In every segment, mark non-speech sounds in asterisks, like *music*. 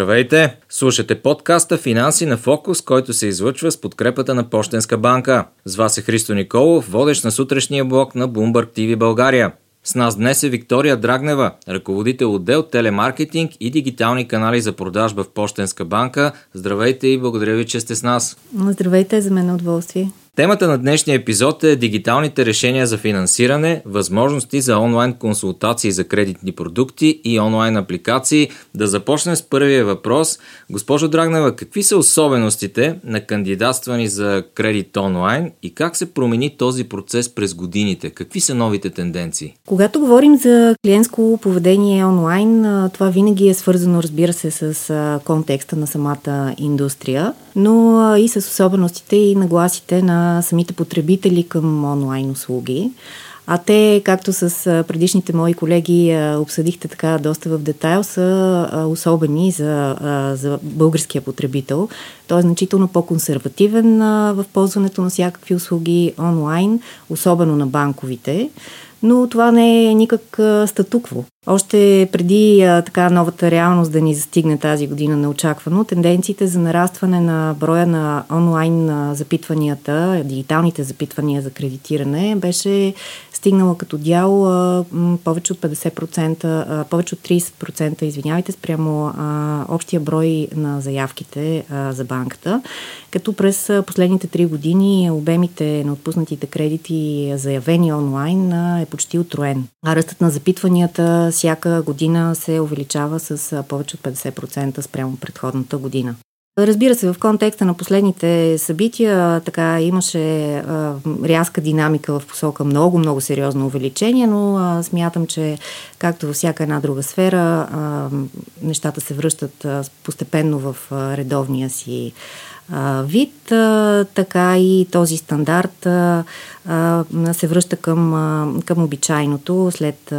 Здравейте! Слушате подкаста Финанси на фокус, който се излъчва с подкрепата на Пощенска банка. С вас е Христо Николов, водещ на сутрешния блок на Bloomberg TV България. С нас днес е Виктория Драгнева, ръководител отдел телемаркетинг и дигитални канали за продажба в Пощенска банка. Здравейте и благодаря ви, че сте с нас. Здравейте, за мен е удоволствие. Темата на днешния епизод е дигиталните решения за финансиране, възможности за онлайн консултации за кредитни продукти и онлайн апликации. Да започнем с първия въпрос. Госпожо Драгнева, какви са особеностите на кандидатствани за кредит онлайн и как се промени този процес през годините? Какви са новите тенденции? Когато говорим за клиентско поведение онлайн, това винаги е свързано, разбира се, с контекста на самата индустрия, но и с особеностите и нагласите на самите потребители към онлайн услуги. А те, както с предишните мои колеги обсъдихте така доста в детайл, са особени за, за българския потребител. Той е значително по-консервативен в ползването на всякакви услуги онлайн, особено на банковите но това не е никак статукво. Още преди така новата реалност да ни застигне тази година неочаквано, тенденциите за нарастване на броя на онлайн запитванията, дигиталните запитвания за кредитиране беше стигнала като дял повече от 50%, а, повече от 30%, извинявайте, спрямо общия брой на заявките за банката, като през последните три години обемите на отпуснатите кредити, заявени онлайн, е почти отроен. А ръстът на запитванията всяка година се увеличава с повече от 50% спрямо предходната година. Разбира се, в контекста на последните събития така имаше а, рязка динамика в посока много-много сериозно увеличение, но а, смятам, че както във всяка една друга сфера, а, нещата се връщат а, постепенно в а, редовния си вид, така и този стандарт се връща към, към обичайното след,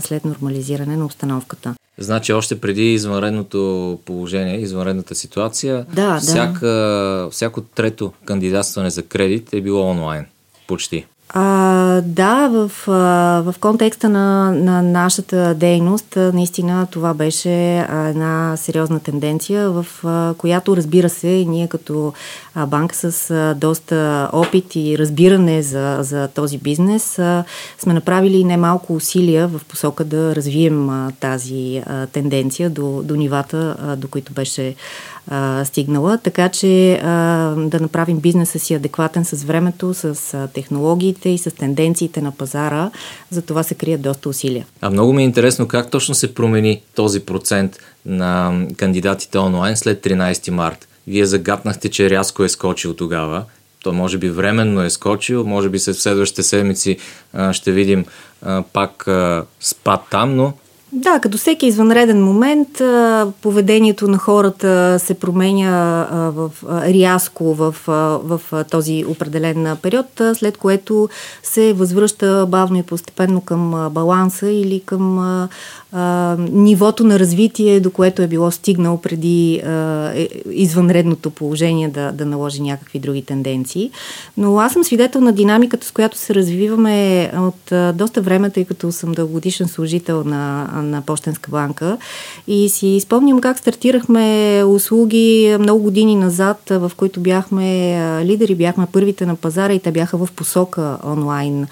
след нормализиране на обстановката. Значи още преди извънредното положение, извънредната ситуация, да, всяка, да. всяко трето кандидатстване за кредит е било онлайн. Почти. А, да, в, в контекста на, на нашата дейност, наистина това беше една сериозна тенденция, в която, разбира се, ние като банка с доста опит и разбиране за, за този бизнес, сме направили немалко усилия в посока да развием тази тенденция до, до нивата, до които беше а, стигнала, така че а, да направим бизнеса си адекватен с времето, с а, технологиите и с тенденциите на пазара. За това се крият доста усилия. А много ми е интересно как точно се промени този процент на кандидатите онлайн след 13 март. Вие загатнахте, че рязко е скочил тогава. То може би временно е скочил, може би след следващите седмици а, ще видим а, пак а, спад там, но да, като всеки извънреден момент, поведението на хората се променя в, рязко в, в, този определен период, след което се възвръща бавно и постепенно към баланса или към а, нивото на развитие, до което е било стигнал преди а, е, извънредното положение да, да наложи някакви други тенденции. Но аз съм свидетел на динамиката, с която се развиваме от доста време, тъй като съм дългогодишен служител на, на Пощенска банка и си спомням как стартирахме услуги много години назад, в които бяхме лидери, бяхме първите на пазара и те бяха в посока онлайн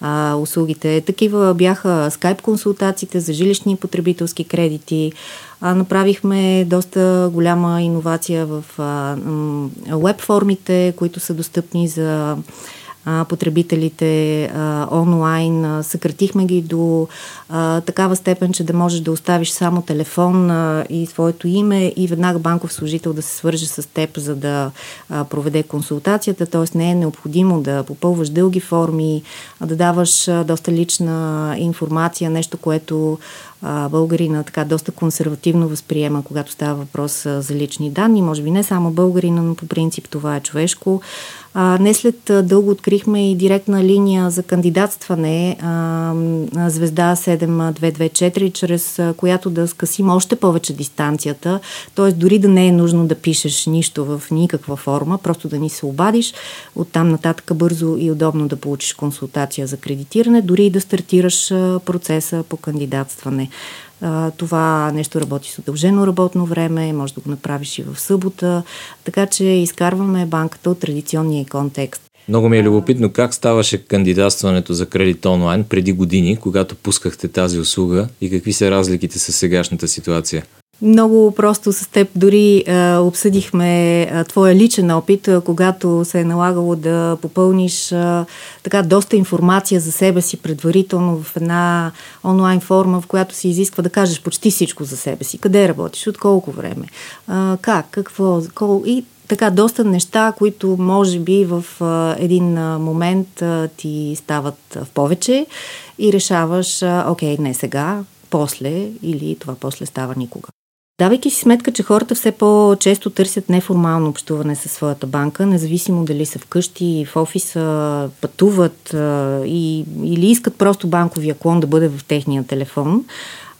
а, услугите. Такива бяха скайп консултациите за жилищни потребителски кредити. А, направихме доста голяма иновация в веб формите, които са достъпни за а, потребителите а, онлайн. А, съкратихме ги до а, такава степен, че да можеш да оставиш само телефон а, и своето име и веднага банков служител да се свърже с теб, за да а, проведе консултацията. Т.е. не е необходимо да попълваш дълги форми, а да даваш а, доста лична информация, нещо, което българина така доста консервативно възприема, когато става въпрос за лични данни. Може би не само българина, но по принцип това е човешко. А, не след дълго открихме и директна линия за кандидатстване а, Звезда 7224, чрез която да скъсим още повече дистанцията, т.е. дори да не е нужно да пишеш нищо в никаква форма, просто да ни се обадиш, оттам нататък бързо и удобно да получиш консултация за кредитиране, дори и да стартираш процеса по кандидатстване. А, това нещо работи с удължено работно време, може да го направиш и в събота, така че изкарваме банката от традиционния контекст. Много ми е любопитно как ставаше кандидатстването за кредит онлайн преди години, когато пускахте тази услуга и какви са разликите с сегашната ситуация? Много просто с теб дори а, обсъдихме а, твоя личен опит, а, когато се е налагало да попълниш а, така доста информация за себе си предварително в една онлайн форма, в която се изисква да кажеш почти всичко за себе си. Къде работиш, от колко време, а, как, какво, кол... и така доста неща, които може би в а, един а, момент а, ти стават в повече и решаваш, а, окей, не сега, после или това после става никога. Давайки си сметка, че хората все по-често търсят неформално общуване със своята банка, независимо дали са вкъщи, в офиса, пътуват и, или искат просто банковия клон да бъде в техния телефон,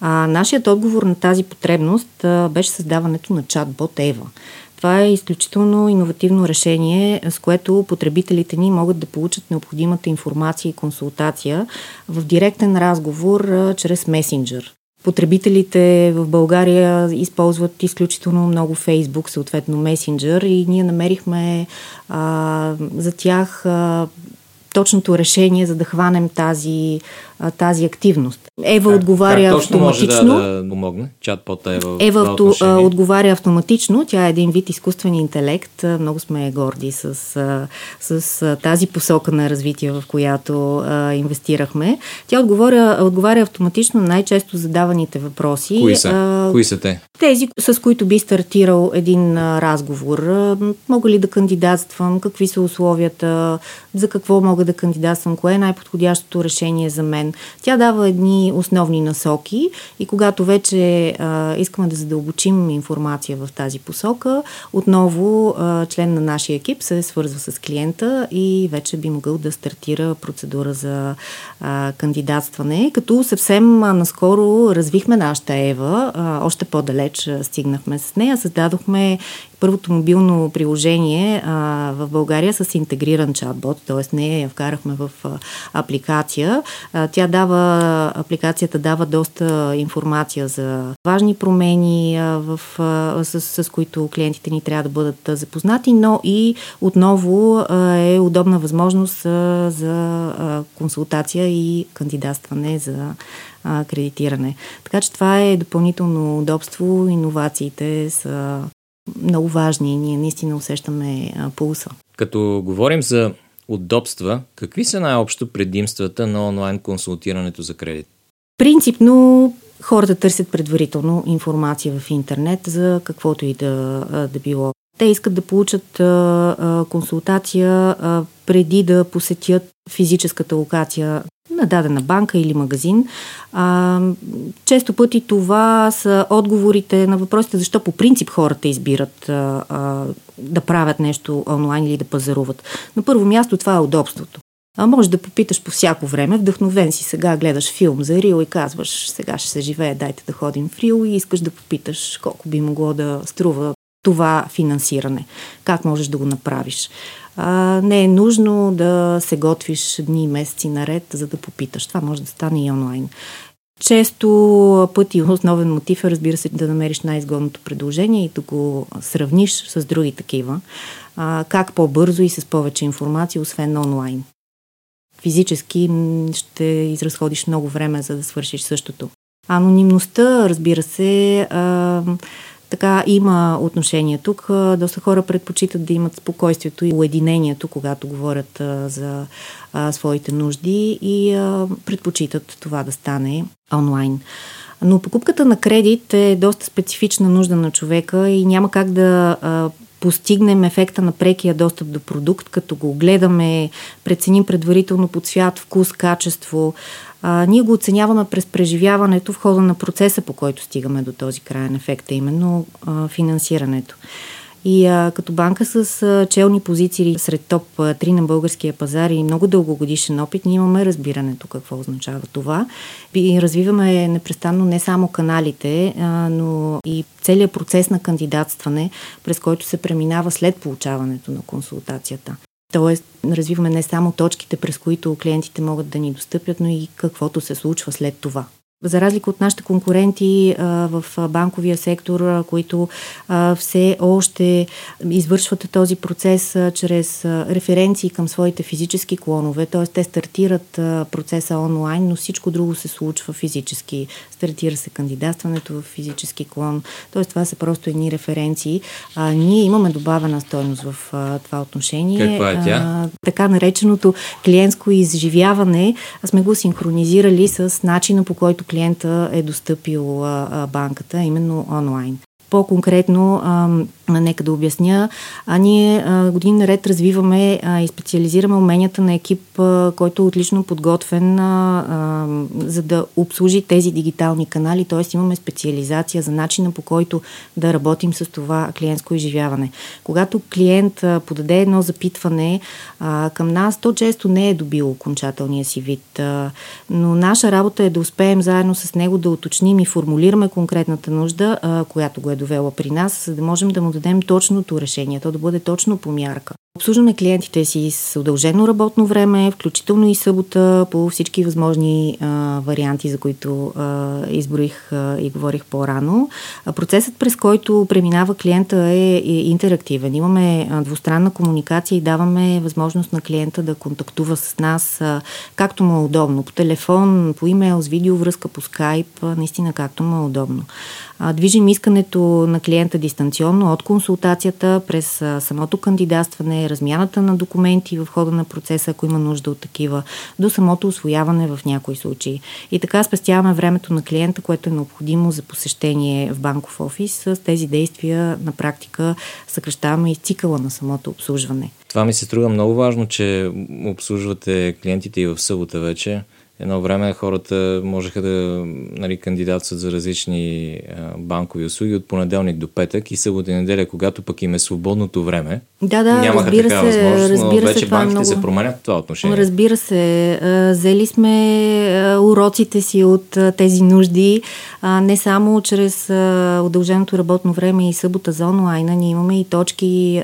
а, нашият отговор на тази потребност беше създаването на чат-бот Ева. Това е изключително иновативно решение, с което потребителите ни могат да получат необходимата информация и консултация в директен разговор чрез месенджер. Потребителите в България използват изключително много Фейсбук, съответно Месенджер и ние намерихме а, за тях а, точното решение, за да хванем тази, тази активност. Ева как, отговаря как автоматично. Може да, да помогне? Чатпота Ева. Ева авто, отговаря автоматично. Тя е един вид изкуствен интелект. Много сме горди с, с тази посока на развитие, в която а, инвестирахме. Тя отговаря, отговаря автоматично на най-често задаваните въпроси. Кои са? А, Кои са те? Тези, с които би стартирал един а, разговор. А, мога ли да кандидатствам? Какви са условията? За какво мога да кандидатствам? Кое е най-подходящото решение за мен? Тя дава едни основни насоки и когато вече а, искаме да задълбочим информация в тази посока, отново а, член на нашия екип се свързва с клиента и вече би могъл да стартира процедура за а, кандидатстване, като съвсем а, наскоро развихме нашата Ева, а, още по-далеч стигнахме с нея, създадохме първото мобилно приложение а, в България с интегриран чатбот, т.е. не я вкарахме в а, апликация. А, тя дава, апликацията дава доста информация за важни промени, а, в, а, с, с които клиентите ни трябва да бъдат а, запознати, но и отново а, е удобна възможност а, за а, консултация и кандидатстване за кредитиране. Така че това е допълнително удобство. Иновациите са много важни и ние наистина усещаме пулса. Като говорим за удобства, какви са най-общо предимствата на онлайн консултирането за кредит? Принципно хората търсят предварително информация в интернет за каквото и да, да било. Те искат да получат а, а, консултация а, преди да посетят физическата локация на дадена банка или магазин. А, често пъти това са отговорите на въпросите защо по принцип хората избират а, а, да правят нещо онлайн или да пазаруват. На първо място това е удобството. А може да попиташ по всяко време, вдъхновен си сега, гледаш филм за Рил и казваш, сега ще се живее, дайте да ходим в Рил и искаш да попиташ колко би могло да струва това финансиране. Как можеш да го направиш? А, не е нужно да се готвиш дни и месеци наред, за да попиташ. Това може да стане и онлайн. Често пъти основен мотив е, разбира се, да намериш най-изгодното предложение и да го сравниш с други такива. А, как по-бързо и с повече информация, освен онлайн. Физически ще изразходиш много време, за да свършиш същото. Анонимността, разбира се, а, така има отношение тук. Доста хора предпочитат да имат спокойствието и уединението, когато говорят за своите нужди и предпочитат това да стане онлайн. Но покупката на кредит е доста специфична нужда на човека и няма как да постигнем ефекта на прекия достъп до продукт, като го гледаме, преценим предварително по цвят, вкус, качество. А, ние го оценяваме през преживяването в хода на процеса, по който стигаме до този крайен ефект, а именно а, финансирането. И а, като банка с а, челни позиции сред топ 3 на българския пазар и много дългогодишен опит, ние имаме разбирането какво означава това. И развиваме непрестанно не само каналите, а, но и целият процес на кандидатстване, през който се преминава след получаването на консултацията. Тоест, развиваме не само точките, през които клиентите могат да ни достъпят, но и каквото се случва след това. За разлика от нашите конкуренти в банковия сектор, които все още извършват този процес чрез референции към своите физически клонове, т.е. те стартират процеса онлайн, но всичко друго се случва физически. Стартира се кандидатстването в физически клон, т.е. това са просто едни референции. Ние имаме добавена стойност в това отношение. Каква е тя? Така нареченото клиентско изживяване сме го синхронизирали с начина по който клиента е достъпил банката, именно онлайн. По-конкретно, нека да обясня, а ние години наред развиваме и специализираме уменията на екип, който е отлично подготвен за да обслужи тези дигитални канали, т.е. имаме специализация за начина по който да работим с това клиентско изживяване. Когато клиент подаде едно запитване към нас, то често не е добило окончателния си вид, но наша работа е да успеем заедно с него да уточним и формулираме конкретната нужда, която го е довела при нас, за да можем да му дадем точното решение, то да бъде точно по мярка. Обслужваме клиентите си с удължено работно време, включително и събота, по всички възможни а, варианти, за които а, изброих а, и говорих по-рано. А, процесът, през който преминава клиента е, е интерактивен. Имаме а, двустранна комуникация и даваме възможност на клиента да контактува с нас а, както му е удобно. По телефон, по имейл, с видеовръзка, по скайп, а, наистина както му е удобно. А, движим искането на клиента дистанционно от консултацията през а, самото кандидатстване, размяната на документи в хода на процеса, ако има нужда от такива, до самото освояване в някои случаи. И така спестяваме времето на клиента, което е необходимо за посещение в банков офис. С тези действия на практика съкръщаваме и цикъла на самото обслужване. Това ми се струва много важно, че обслужвате клиентите и в събота вече едно време хората можеха да нали, кандидатстват за различни банкови услуги от понеделник до петък и събота и неделя, когато пък им е свободното време. Да, да, нямаха разбира такава се, възможност, разбира но вече се, това банките е много... се променят в това отношение. Разбира се, взели сме уроците си от тези нужди, не само чрез удълженото работно време и събота за онлайна, ние имаме и точки,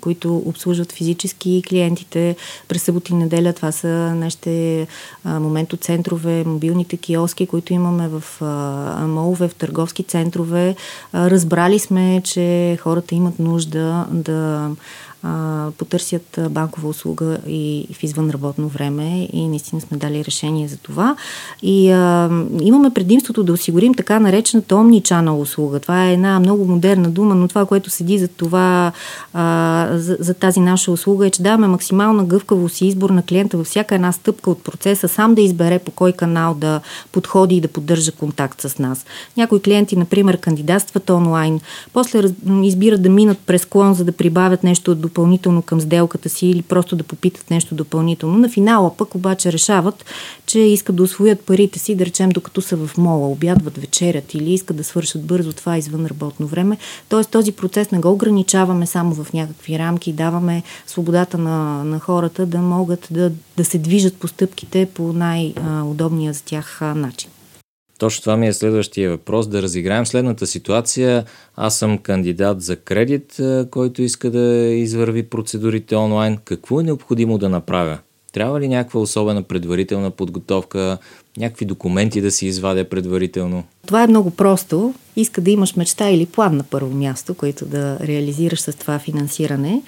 които обслужват физически клиентите през събота и неделя. Това са нашите моментоцентрове, мобилните киоски, които имаме в молове, в търговски центрове. Разбрали сме, че хората имат нужда да а, потърсят банкова услуга и в извънработно време и наистина сме дали решение за това. И а, имаме предимството да осигурим така наречената omni-channel услуга. Това е една много модерна дума, но това, което седи за това, а, за, за тази наша услуга е, че даваме максимална гъвкавост и избор на клиента във всяка една стъпка от процеса, сам да избере по кой канал да подходи и да поддържа контакт с нас. Някои клиенти, например, кандидатстват онлайн, после избират да минат през клон, за да прибавят нещо от допълнително към сделката си или просто да попитат нещо допълнително. На финала пък обаче решават, че искат да освоят парите си, да речем, докато са в мола, обядват, вечерят или искат да свършат бързо това извън работно време. Тоест този процес не го ограничаваме само в някакви рамки, даваме свободата на, на хората да могат да, да се движат по стъпките по най-удобния за тях начин. Точно това ми е следващия въпрос. Да разиграем следната ситуация. Аз съм кандидат за кредит, който иска да извърви процедурите онлайн. Какво е необходимо да направя? Трябва ли някаква особена предварителна подготовка, някакви документи да си извадя предварително? Това е много просто. Иска да имаш мечта или план на първо място, който да реализираш с това финансиране.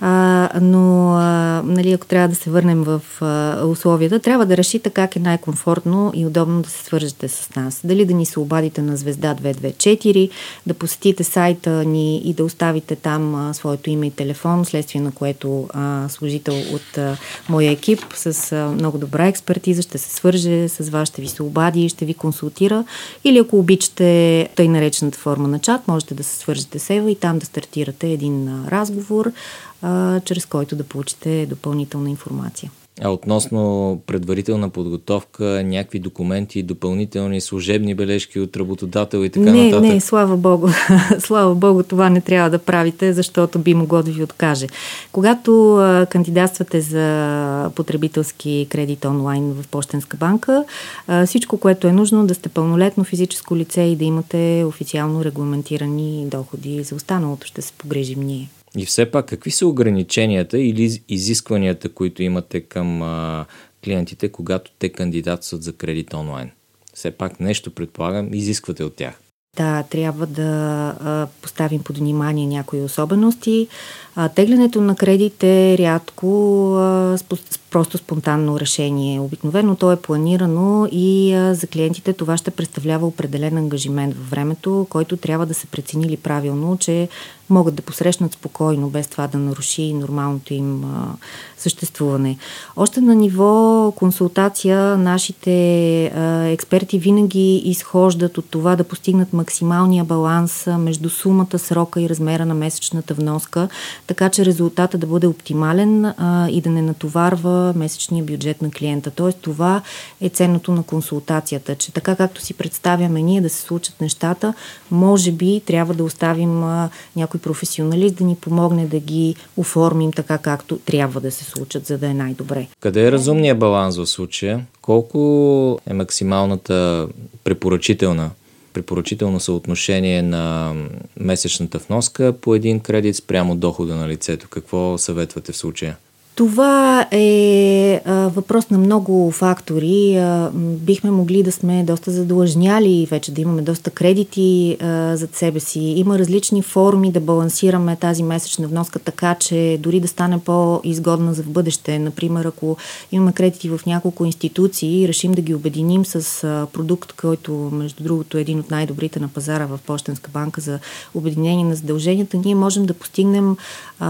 А, но, а, нали, ако трябва да се върнем в а, условията, трябва да решите как е най-комфортно и удобно да се свържете с нас. Дали да ни се обадите на звезда 224, да посетите сайта ни и да оставите там а, своето име и телефон, следствие на което а, служител от а, моя екип с а, много добра експертиза ще се свърже с вас, ще ви се обади ще ви консултира. Или ако обичате тъй наречената форма на чат, можете да се свържете с Ева и там да стартирате един а, разговор а, чрез който да получите допълнителна информация. А относно предварителна подготовка, някакви документи, допълнителни служебни бележки от работодател и така не, нататък? Не, слава Богу. *laughs* слава Богу, това не трябва да правите, защото би могло да ви откаже. Когато а, кандидатствате за потребителски кредит онлайн в Почтенска банка, а, всичко, което е нужно, да сте пълнолетно физическо лице и да имате официално регламентирани доходи. За останалото ще се погрежим ние. И все пак, какви са ограниченията или изискванията, които имате към а, клиентите, когато те кандидатстват за кредит онлайн? Все пак нещо, предполагам, изисквате от тях. Да, трябва да а, поставим под внимание някои особености. А, теглянето на кредит е рядко а, спо, просто спонтанно решение. Обикновено то е планирано и а, за клиентите това ще представлява определен ангажимент във времето, който трябва да се преценили правилно, че могат да посрещнат спокойно, без това да наруши нормалното им а, съществуване. Още на ниво консултация нашите а, експерти винаги изхождат от това да постигнат максималния баланс между сумата, срока и размера на месечната вноска, така че резултата да бъде оптимален а, и да не натоварва месечния бюджет на клиента. Тоест това е ценното на консултацията, че така както си представяме ние да се случат нещата, може би трябва да оставим а, някой професионалист да ни помогне да ги оформим така както трябва да се случат, за да е най-добре. Къде е разумният баланс в случая? Колко е максималната препоръчителна препоръчително съотношение на месечната вноска по един кредит спрямо дохода на лицето. Какво съветвате в случая? Това е а, въпрос на много фактори. А, бихме могли да сме доста задлъжняли, вече да имаме доста кредити а, зад себе си. Има различни форми да балансираме тази месечна вноска така, че дори да стане по-изгодна за в бъдеще. Например, ако имаме кредити в няколко институции и решим да ги обединим с а, продукт, който, между другото, е един от най-добрите на пазара в Пощенска банка за обединение на задълженията, ние можем да постигнем а,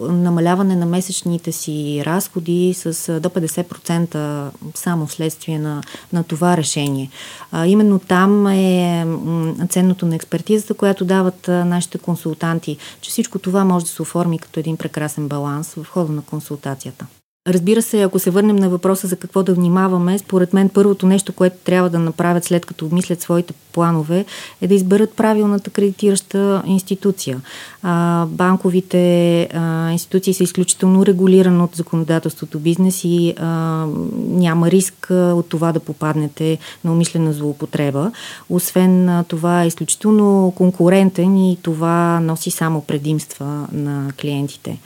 намаляване на месечните месечните си разходи с до 50% само вследствие на, на това решение. А, именно там е ценното на експертизата, която дават нашите консултанти, че всичко това може да се оформи като един прекрасен баланс в хода на консултацията. Разбира се, ако се върнем на въпроса за какво да внимаваме, според мен първото нещо, което трябва да направят след като обмислят своите планове, е да изберат правилната кредитираща институция. А, банковите а, институции са изключително регулирани от законодателството бизнес и а, няма риск от това да попаднете на умишлена злоупотреба. Освен а, това е изключително конкурентен и това носи само предимства на клиентите.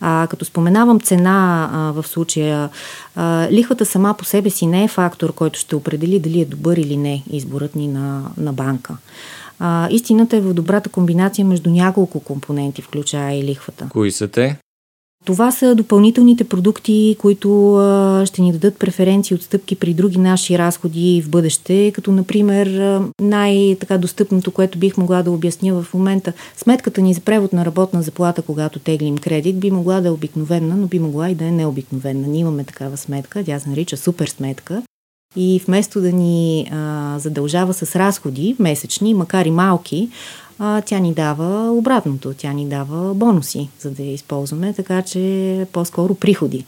А, като споменавам цена а, в случая, а, лихвата сама по себе си не е фактор, който ще определи дали е добър или не изборът ни на, на банка. А, истината е в добрата комбинация между няколко компоненти, включая и лихвата. Кои са те? Това са допълнителните продукти, които ще ни дадат преференции отстъпки при други наши разходи в бъдеще, като например най-така достъпното, което бих могла да обясня в момента. Сметката ни за превод на работна заплата, когато теглим кредит, би могла да е обикновена, но би могла и да е необикновена. Ние имаме такава сметка, тя се нарича супер сметка. И вместо да ни а, задължава с разходи месечни, макар и малки, а, тя ни дава обратното, тя ни дава бонуси, за да я използваме, така че по-скоро приходи.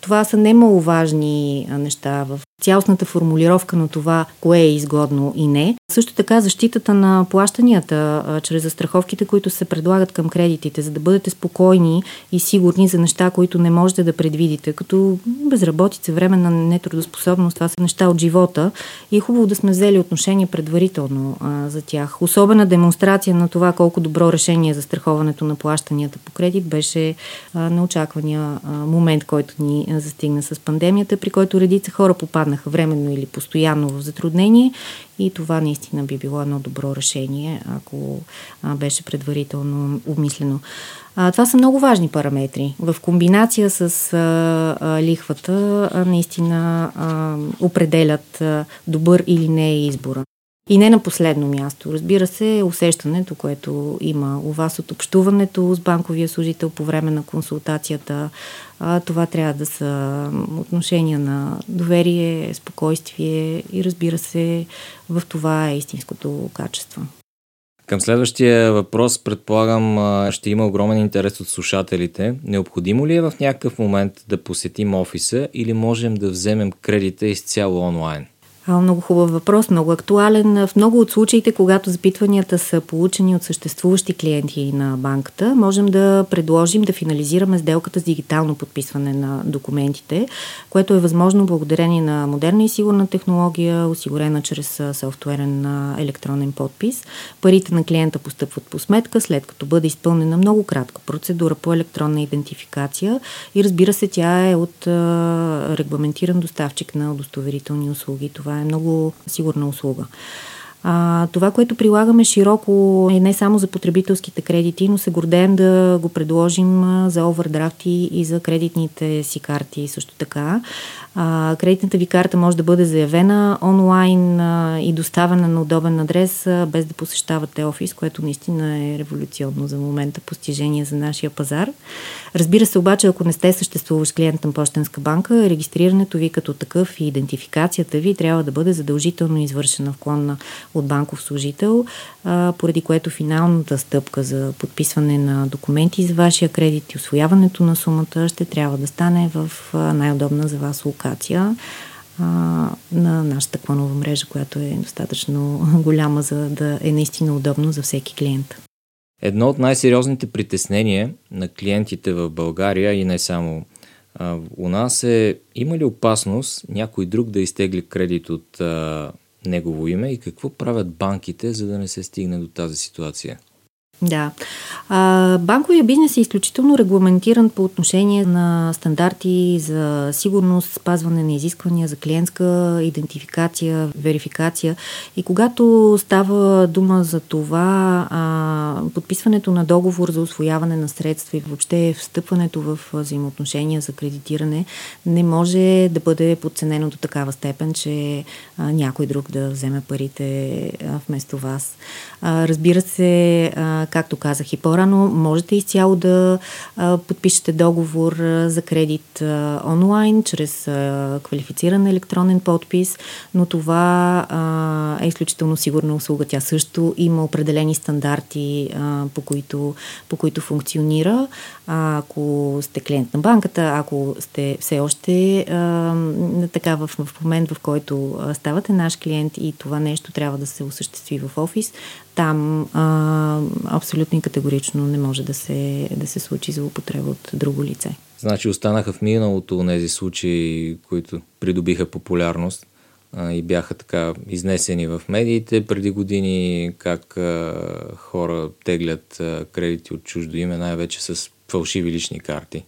Това са немаловажни неща в цялостната формулировка на това, кое е изгодно и не. Също така защитата на плащанията а, чрез застраховките, които се предлагат към кредитите, за да бъдете спокойни и сигурни за неща, които не можете да предвидите, като безработица, време на нетрудоспособност, това са неща от живота и е хубаво да сме взели отношение предварително а, за тях. Особена демонстрация на това колко добро решение за страховането на плащанията по кредит беше а, неочаквания а, момент, който ни застигна с пандемията, при който редица хора попаднаха временно или постоянно в затруднение и това наистина би било едно добро решение, ако беше предварително обмислено. А, това са много важни параметри. В комбинация с а, а, лихвата а, наистина а, определят а, добър или не е избора. И не на последно място, разбира се, усещането, което има у вас от общуването с банковия служител по време на консултацията. Това трябва да са отношения на доверие, спокойствие и разбира се, в това е истинското качество. Към следващия въпрос, предполагам, ще има огромен интерес от слушателите. Необходимо ли е в някакъв момент да посетим офиса или можем да вземем кредита изцяло онлайн? Много хубав въпрос, много актуален. В много от случаите, когато запитванията са получени от съществуващи клиенти на банката, можем да предложим да финализираме сделката с дигитално подписване на документите, което е възможно благодарение на модерна и сигурна технология, осигурена чрез софтуерен електронен подпис. Парите на клиента постъпват по сметка, след като бъде изпълнена много кратка процедура по електронна идентификация и разбира се, тя е от регламентиран доставчик на удостоверителни услуги. Това Това е много сигурна услуга. А, това, което прилагаме широко е не само за потребителските кредити, но се гордеем да го предложим за овердрафти и за кредитните си карти също така. А, кредитната ви карта може да бъде заявена онлайн а, и доставена на удобен адрес, а, без да посещавате офис, което наистина е революционно за момента постижение за нашия пазар. Разбира се, обаче, ако не сте съществуващ клиент на Почтенска банка, регистрирането ви като такъв и идентификацията ви трябва да бъде задължително извършена в клонна от банков служител, а, поради което финалната стъпка за подписване на документи за вашия кредит и освояването на сумата ще трябва да стане в най-удобна за вас локация а, на нашата клонова мрежа, която е достатъчно *laughs* голяма, за да е наистина удобно за всеки клиент. Едно от най-сериозните притеснения на клиентите в България и не само а, у нас е има ли опасност някой друг да изтегли кредит от а, негово име и какво правят банките, за да не се стигне до тази ситуация? Да. А, банковия бизнес е изключително регламентиран по отношение на стандарти за сигурност, спазване на изисквания за клиентска идентификация, верификация. И когато става дума за това, а, подписването на договор за освояване на средства и въобще встъпването в взаимоотношения за кредитиране не може да бъде подценено до такава степен, че а, някой друг да вземе парите а, вместо вас. А, разбира се, а, както казах и по-рано, можете изцяло да а, подпишете договор а, за кредит а, онлайн, чрез а, квалифициран електронен подпис, но това а, е изключително сигурна услуга. Тя също има определени стандарти, а, по, които, по които функционира. А, ако сте клиент на банката, ако сте все още а, така в, в момент, в който ставате наш клиент и това нещо трябва да се осъществи в офис, там а, абсолютно и категорично не може да се, да се случи злоупотреба от друго лице. Значи останаха в миналото тези случаи, които придобиха популярност а, и бяха така изнесени в медиите преди години, как а, хора теглят а, кредити от чуждо име, най-вече с фалшиви лични карти.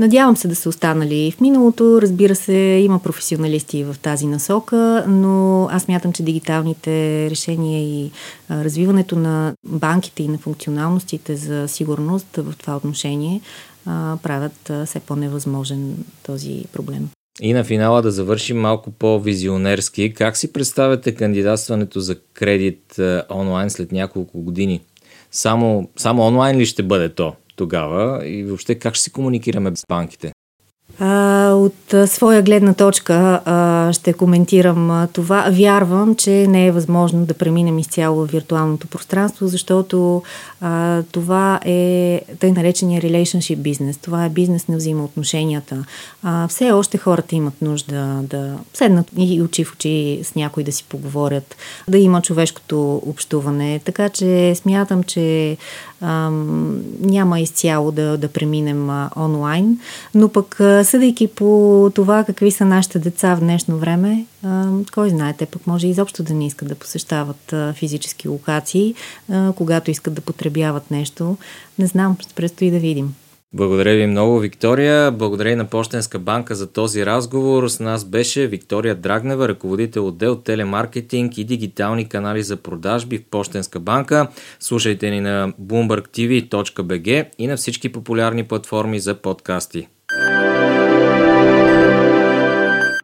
Надявам се да са останали в миналото. Разбира се, има професионалисти в тази насока, но аз мятам, че дигиталните решения и развиването на банките и на функционалностите за сигурност в това отношение правят все по-невъзможен този проблем. И на финала да завършим малко по-визионерски. Как си представяте кандидатстването за кредит онлайн след няколко години? Само, само онлайн ли ще бъде то? Тогава и въобще как ще си комуникираме с банките? А, от а, своя гледна точка а, ще коментирам а, това. Вярвам, че не е възможно да преминем изцяло в виртуалното пространство, защото а, това е тъй наречения relationship бизнес. Това е бизнес на взаимоотношенията. А, все още хората имат нужда да седнат и очи в очи с някой да си поговорят, да има човешкото общуване. Така че смятам, че а, няма изцяло да, да преминем а, онлайн, но пък съдейки по това какви са нашите деца в днешно време, кой знае, те пък може изобщо да не искат да посещават физически локации, когато искат да потребяват нещо. Не знам, предстои да видим. Благодаря ви много, Виктория. Благодаря и на Почтенска банка за този разговор. С нас беше Виктория Драгнева, ръководител отдел телемаркетинг и дигитални канали за продажби в Почтенска банка. Слушайте ни на BloombergTV.bg и на всички популярни платформи за подкасти.